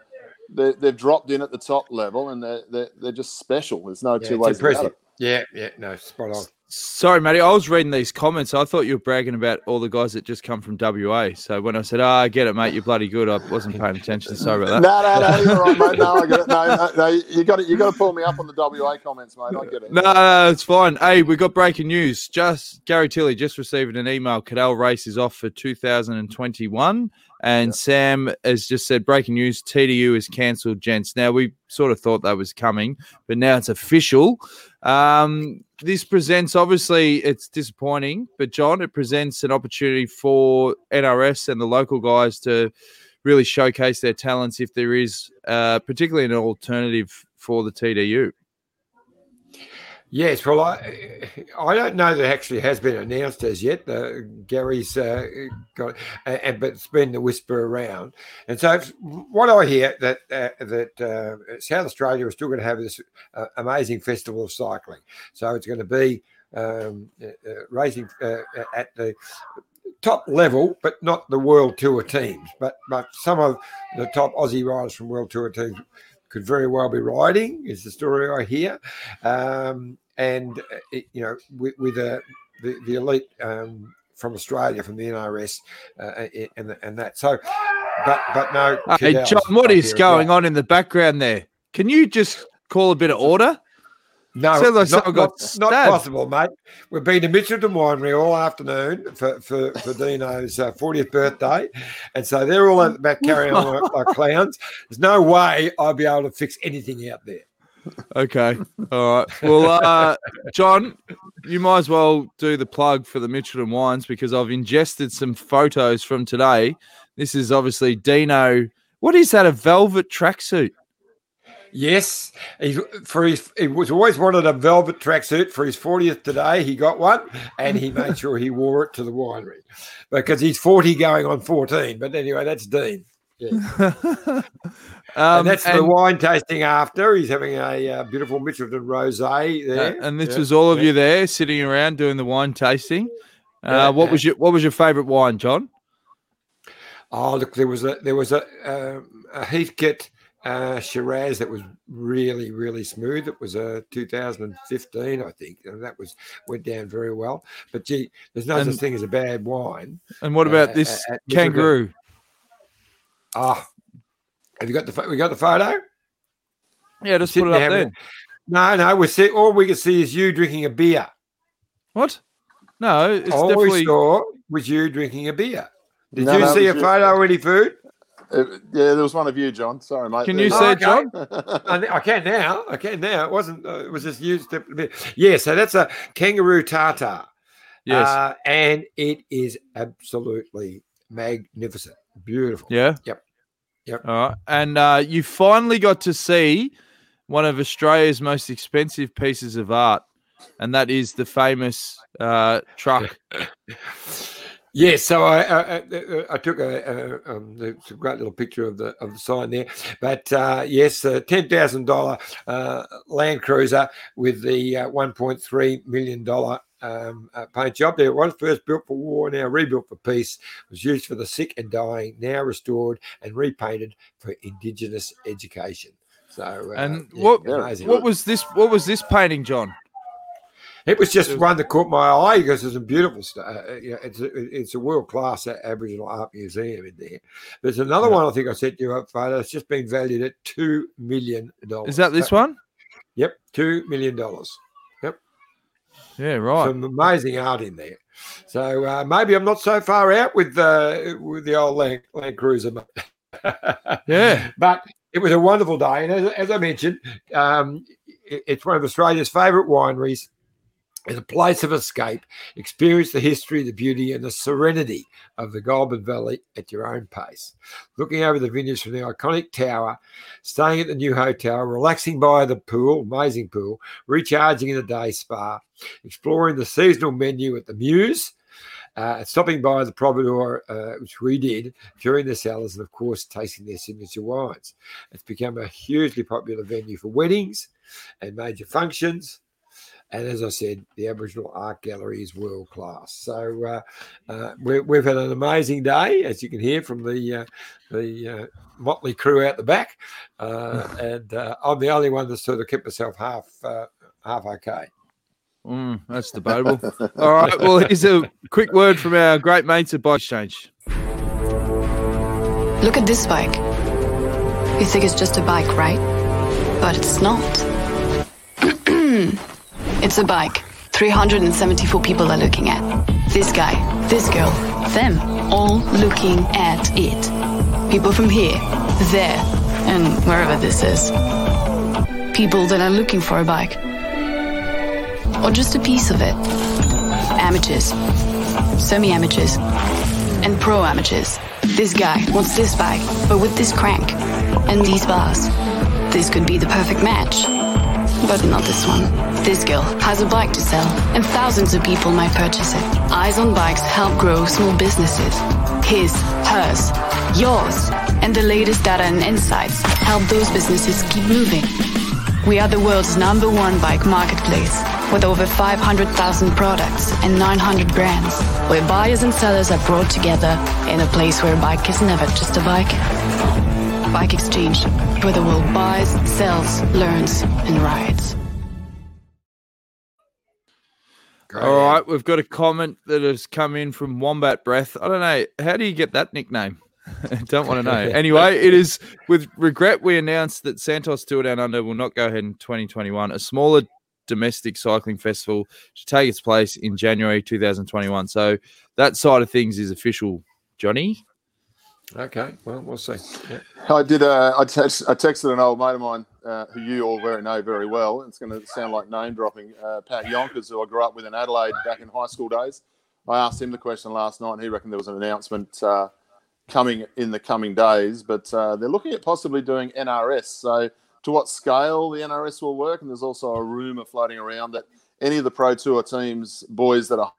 they, they've dropped in at the top level and they're, they're, they're just special. There's no Yeah, two it's ways about it. Yeah, yeah, no, spot on. Sorry, Matty. I was reading these comments. I thought you were bragging about all the guys that just come from WA. So when I said, "Oh, I get it, mate. You're bloody good," I wasn't paying attention. Sorry about that. no, no, you're all right, mate. No, I get it. No, no, no you got to you got to pull me up on the WA comments, mate. I get it. No, no, it's fine. Hey, we got breaking news. Just Gary Tilley just received an email. Cadel race is off for 2021, and Sam has just said breaking news: TDU is cancelled, gents. Now we sort of thought that was coming, but now it's official. Um, this presents obviously it's disappointing, but John, it presents an opportunity for NRS and the local guys to really showcase their talents if there is, uh, particularly an alternative for the TDU. Yes, well, I I don't know that actually has been announced as yet. Uh, Gary's uh, got, and but it's been the whisper around, and so what I hear that uh, that uh, South Australia is still going to have this uh, amazing festival of cycling. So it's going to be um, uh, uh, racing uh, at the top level, but not the World Tour teams, but but some of the top Aussie riders from World Tour teams could very well be riding. Is the story I hear, um, and uh, it, you know with, with uh, the the elite um, from Australia from the NRS uh, and and that. So, but but no. Hey, John, what is going on in the background there? Can you just call a bit of order? No, Sounds like not, got not, not possible, mate. We've been to Mitchelton Winery all afternoon for, for, for Dino's uh, 40th birthday. And so they're all at the back carrying on like, like [laughs] clowns. There's no way I'll be able to fix anything out there. Okay. All right. Well, uh, John, you might as well do the plug for the Mitchelton wines because I've ingested some photos from today. This is obviously Dino. What is that? A velvet tracksuit? Yes, he for his he was always wanted a velvet tracksuit for his 40th today. He got one and he made [laughs] sure he wore it to the winery because he's 40 going on 14. But anyway, that's Dean. Yeah. [laughs] um, and that's the wine tasting after. He's having a uh, beautiful Mitchelton rosé uh, and this Yeah. was all of you there sitting around doing the wine tasting. Uh, what was your What was your favorite wine, John? Oh, look, there was a there was a um, a Heathcote uh, Shiraz that was really really smooth. It was a 2015, I think, and that was went down very well. But gee, there's no And- such thing as a bad wine. And what about Uh, this uh, uh, this was a- kangaroo? Ah, have you got the pho- we got the photo? Yeah, just put sitting it up there there. No, no, we see all we can see is you drinking a beer. What? No, it's all definitely. we saw was you drinking a beer. Did No, you see a was you. photo already, food? Uh, yeah, there was one of you, John. Sorry, mate. Can There you was- see Oh, it, John? [laughs] I, I can now. I can now. It wasn't. Uh, it was just used a bit. Yeah. So that's a kangaroo tartar. Yes. Uh, and it is absolutely magnificent, beautiful. yeah. Yep. Yep. All right. And uh, you finally got to see one of Australia's most expensive pieces of art, and that is the famous uh, truck. [laughs] Yes, so I I, I, took a, a, um, a great little picture of the of the sign there. But uh, yes, a ten thousand dollar uh, Land Cruiser with the uh, one point three million dollar um, uh, paint job. There it was first built for war, now rebuilt for peace. Was used for the sick and dying, now restored and repainted for Indigenous education. So uh, And yeah, what- amazing. What was this? What was this painting, John? It was just one that caught my eye because it's a beautiful stuff. Uh, know, it's a, it's a world class Aboriginal art museum in there. There's another Yeah. one I think I sent you up photo. It's just been valued at two million dollars. Is that this one? Yep, two million dollars. Yep. Yeah, right. Some amazing art in there. So uh, maybe I'm not so far out with uh, with the old Land, Land Cruiser. [laughs] Yeah. but it was a wonderful day, and as, as I mentioned, um, it- it's one of Australia's favourite wineries. It's a place of escape. Experience the history, the beauty, and the serenity of the Goulburn Valley at your own pace. Looking over the vineyards from the iconic tower, staying at the new hotel, relaxing by the pool, amazing pool, recharging in the day spa, exploring the seasonal menu at the Muse, uh, stopping by the Providor, uh, which we did during the cellars, and of course, tasting their signature wines. It's become a hugely popular venue for weddings and major functions. And as I said, the Aboriginal Art Gallery is world class. So uh, uh, we, we've had an amazing day, as you can hear from the uh, the uh, motley crew out the back, uh, [laughs] and uh, I'm the only one that sort of kept myself half uh, half okay. Mm, that's debatable. [laughs] All right. Well, here's a quick word from our great mates at Bike Exchange. Look at this bike. You think it's just a bike, right? But it's not. [clears throat] it's a bike. 374 people are looking at. This guy, this girl, them, all looking at it. People from here, there, and wherever this is. People that are looking for a bike. Or just a piece of it. Amateurs, semi amateurs, and pro amateurs. This guy wants this bike, but with this crank and these bars. This could be the perfect match. But not this one. This girl has a bike to sell, and thousands of people might purchase it. Eyes on Bikes help grow small businesses. His, hers, yours, and the latest data and insights help those businesses keep moving. We are the world's number one bike marketplace with over 500,000 products and 900 brands, where buyers and sellers are brought together in a place where a bike is never just a bike. Bike Exchange, where the world buys, sells, learns, and rides. All right. We've got a comment that has come in from Wombat Breath. I don't know. How do you get that nickname? [laughs] don't want to know. [laughs] Anyway, it is with regret we announced that Santos Tour Down Under will not go ahead in 2021. A smaller domestic cycling festival to take its place in January 2021. So that side of things is official, Johnny. Okay, well, we'll see. Yeah. I did. Uh, I, text, I texted an old mate of mine uh, who you all very know very well. It's going to sound like name dropping. Uh, Pat Jonkers, who I grew up with in Adelaide back in high school days. I asked him the question last night, and he reckoned there was an announcement uh, coming in the coming days. But uh, they're looking at possibly doing NRS. So, to what scale the NRS will work, and there's also a rumor floating around that any of the Pro Tour teams, boys that are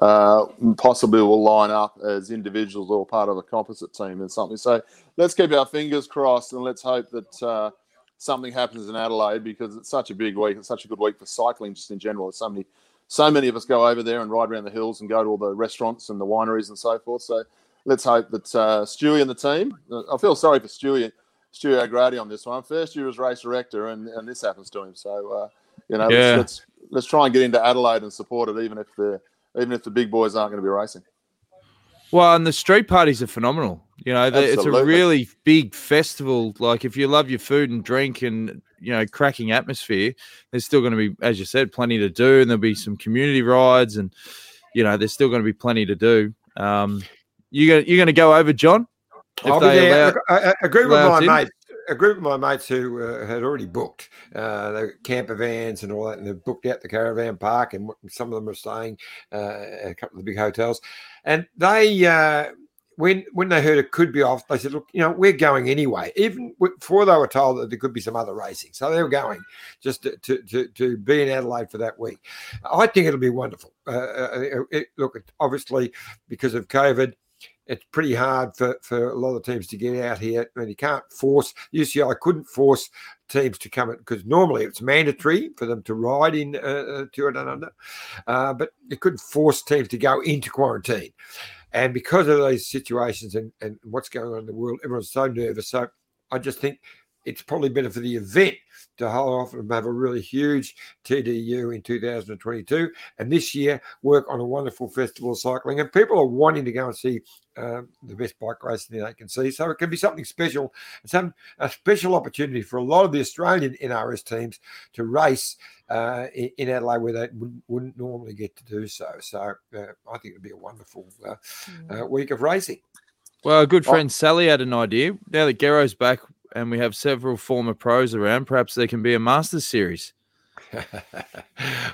uh, possibly will line up as individuals or part of a composite team and something. So let's keep our fingers crossed and let's hope that uh, something happens in Adelaide because it's such a big week. It's such a good week for cycling just in general. So many, so many of us go over there and ride around the hills and go to all the restaurants and the wineries and so forth. So let's hope that uh, Stewie and the team. I feel sorry for Stewie, Stewie O'Grady on this one. First year as race director, and, and this happens to him. So uh, you know, Yeah. let's, let's let's try and get into Adelaide and support it, even if the even if the big boys aren't going to be racing. Well, and the street parties are phenomenal. You know, they, it's a really big festival. Like, if you love your food and drink and, you know, cracking atmosphere, there's still going to be, as you said, plenty to do. And there'll be some community rides and, you know, there's still going to be plenty to do. Um, you gonna, you're going to go over, John? If I'll be they there. allow- I, I agree with allow my us in? mates. A group of my mates who uh, had already booked uh, the camper vans and all that, and they've booked out the caravan park, and some of them are staying uh, at a couple of the big hotels. And they, uh, when when they heard it could be off, they said, "Look, you know, we're going anyway." Even before they were told that there could be some other racing, so they were going just to to, to, to be in Adelaide for that week. I think it'll be wonderful. Uh, uh, it, look, obviously because of COVID it's pretty hard for, for a lot of teams to get out here. I And you can't force UCI couldn't force teams to come because normally it's mandatory for them to ride in uh, uh, Tour Down Under, uh, but it couldn't force teams to go into quarantine. And because of those situations and, and what's going on in the world, everyone's so nervous. So I just think it's probably better for the event to hold off and have a really huge TDU in 2022. And this year, work on a wonderful festival of cycling. And people are wanting to go and see um, the best bike racing they can see. So it can be something special, some a special opportunity for a lot of the Australian NRS teams to race uh, in, in Adelaide where they wouldn't, wouldn't normally get to do so. So uh, I think it'd be a wonderful uh, uh, week of racing. Well, a good Oh. friend Sally had an idea. Now that Gero's back and we have several former pros around, perhaps there can be a Masters series. [laughs] I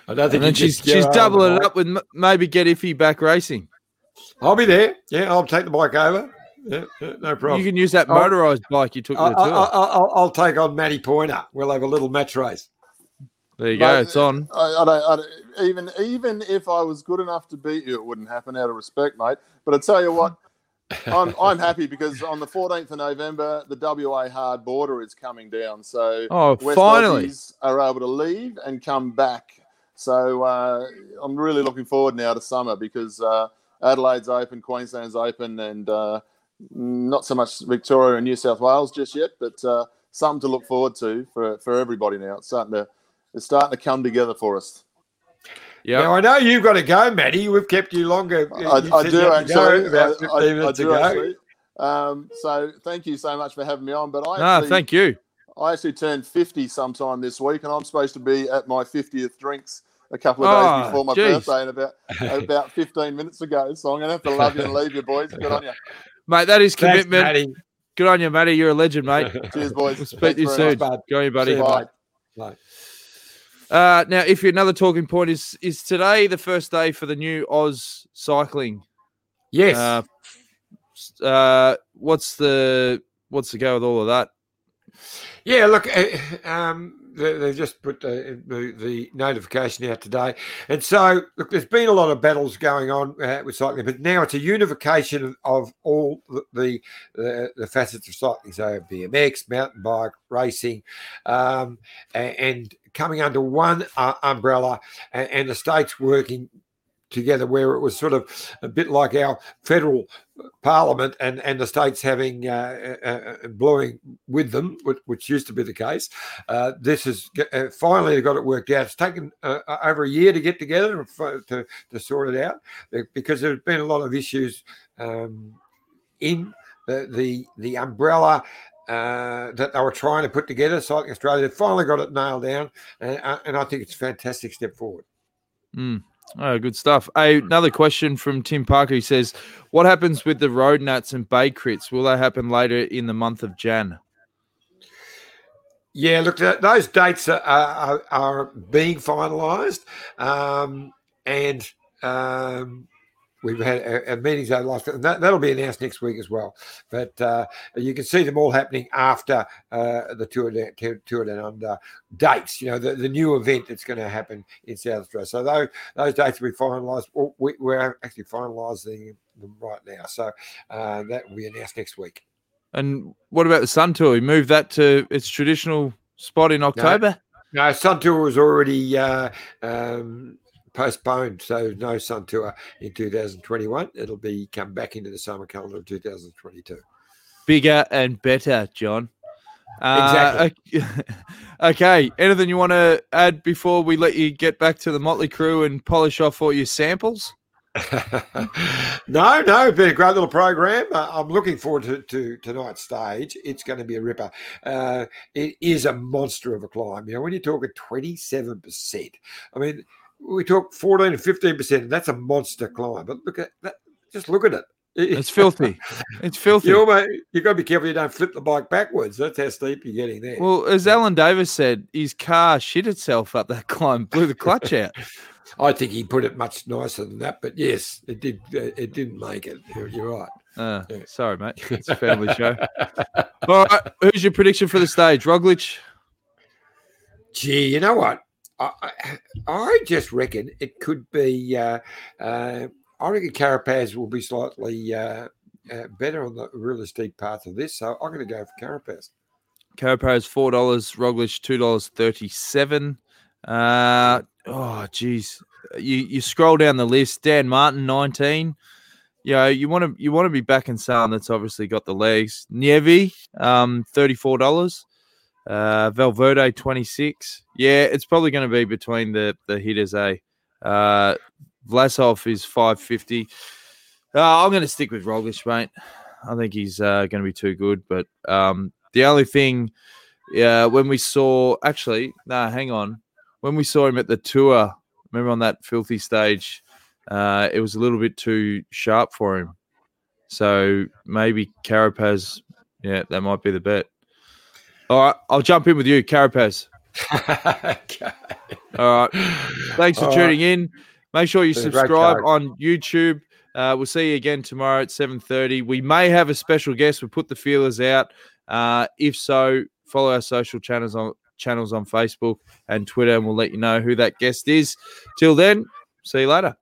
don't think And then she's she's doubling it up with maybe get Iffy back racing. I'll be there. Yeah, I'll take the bike over. Yeah, yeah, no problem. You can use that motorized bike you took to I, the tour. I, I, I'll, I'll take on Matty Poyner. We'll have a little match race. there you go. Mate, It's on. I, I, don't, I don't, even even if I was good enough to beat you, it wouldn't happen out of respect, mate. But I tell you what, [laughs] I'm I'm happy because on the 14th of November, the WA hard border is coming down. So Oh, West finally. Aussies are able to leave and come back. So uh, I'm really looking forward now to summer because uh, Adelaide's open, Queensland's open, and uh, not so much Victoria and New South Wales just yet, but uh, something to look forward to for, for everybody now. It's starting to it's starting to come together for us. Yeah. Now I know you've got to go, Matty. We've kept you longer. I, You I said do you had to go actually. About I, 15 I, I minutes do ago. actually. Um, so thank you so much for having me on. But I No, actually, thank you. I actually turned 50 sometime this week, and I'm supposed to be at my 50th drinks a couple of days Oh, before my geez. birthday, and about [laughs] about 15 minutes ago. So I'm going to have to love you and leave you, boys. Good on you. [laughs] Mate, that is commitment. Matty. Good on you, Matty. You're a legend, mate. [laughs] Cheers, boys. We'll speak Thanks to you soon. much. bud. Go on, buddy. See you, Bye. Bye. Uh, now, if you're another talking point is is today the first day for the new Oz cycling? Yes. Uh, uh, what's the what's the go with all of that? Yeah, look, uh, um, they, they've just put the, the, notification out today. And so, look, there's been a lot of battles going on uh, with cycling, but now it's a unification of, all the, the, the, facets of cycling. So, BMX, mountain bike, racing, um, a- and, coming under one uh, umbrella, and, and the states working together where it was sort of a bit like our federal parliament and, and the states having uh, uh, uh, blowing with them, which, used to be the case. Uh, this is uh, finally got it worked out. It's taken uh, over a year to get together to, to sort it out because there's been a lot of issues um, in the, the, the umbrella. Uh, that they were trying to put together, Cycling Australia, finally got it nailed down, and, and I think it's a fantastic step forward. Mm. Oh, good stuff. Hey, another question from Tim Parker. He says, "What happens with the road nats and bay crits? Will they happen later in the month of Jan?" Yeah, look, those dates are, are, are being finalised, um, and um, we've had uh, uh, meetings over the last, and that, that'll be announced next week as well. But uh, you can see them all happening after uh, the Tour Down, Tour, Down Under dates. You know, the, the new event that's going to happen in South Australia. So those those dates will be finalised. Well, We, we're actually finalising them right now, so uh, that will be announced next week. And what about the Sun Tour? We moved that to its traditional spot in October. No, Sun Tour was already uh, um, postponed, so no Sun Tour in 2021. It'll be come back into the summer calendar of 2022. Bigger and better, John. Uh, [laughs] okay. Anything you want to add before we let you get back to the Motley Crew and polish off all your samples? [laughs] no, no, it's been a great little program. Uh, I'm looking forward to, to tonight's stage. It's going to be a ripper. Uh, it is a monster of a climb. You know, when you talk at 27%, I mean, we talk 14 and 15%, that's a monster climb. But look at that. Just look at it. [laughs] It's filthy. It's filthy. You almost, you've got to be careful you don't flip the bike backwards. That's how steep you're getting there. Well, as Allan Davis said, his car shit itself up that [laughs] climb, blew the clutch out. [laughs] I think he put it much nicer than that, but yes, it did. It didn't make it. You're, you're right. Uh, yeah. Sorry, mate. It's a family show. All right. Who's your prediction for the stage? Roglic? Gee, you know what? I, [sighs] I just reckon it could be. Uh, uh, I reckon Carapaz will be slightly uh, uh, better on the really steep path of this. So I'm going to go for Carapaz. Carapaz four dollars, Roglic two dollars thirty-seven. Uh, oh, geez, you you scroll down the list. Dan Martin nineteen. You know, you want to you want to be backing someone that's obviously got the legs. Nieve, um, thirty four dollars. Uh, Valverde twenty six. Yeah, it's probably going to be between the the hitters. Eh? Uh, Vlasov is 550. Uh, I'm going to stick with Roglic, mate. I think he's uh, going to be too good. But um, the only thing, yeah, when we saw, actually, no, nah, hang on. When we saw him at the tour, remember on that filthy stage, uh, it was a little bit too sharp for him. So maybe Carapaz, yeah, that might be the bet. All right, I'll jump in with you, Carapaz. [laughs] okay. All right. Thanks for All tuning right. in. Make sure you subscribe on YouTube. Uh, we'll see you again tomorrow at 7.30. We may have a special guest. We put the feelers out. Uh, if so, follow our social channels on channels on Facebook and Twitter, and we'll let you know who that guest is. Till then, see you later.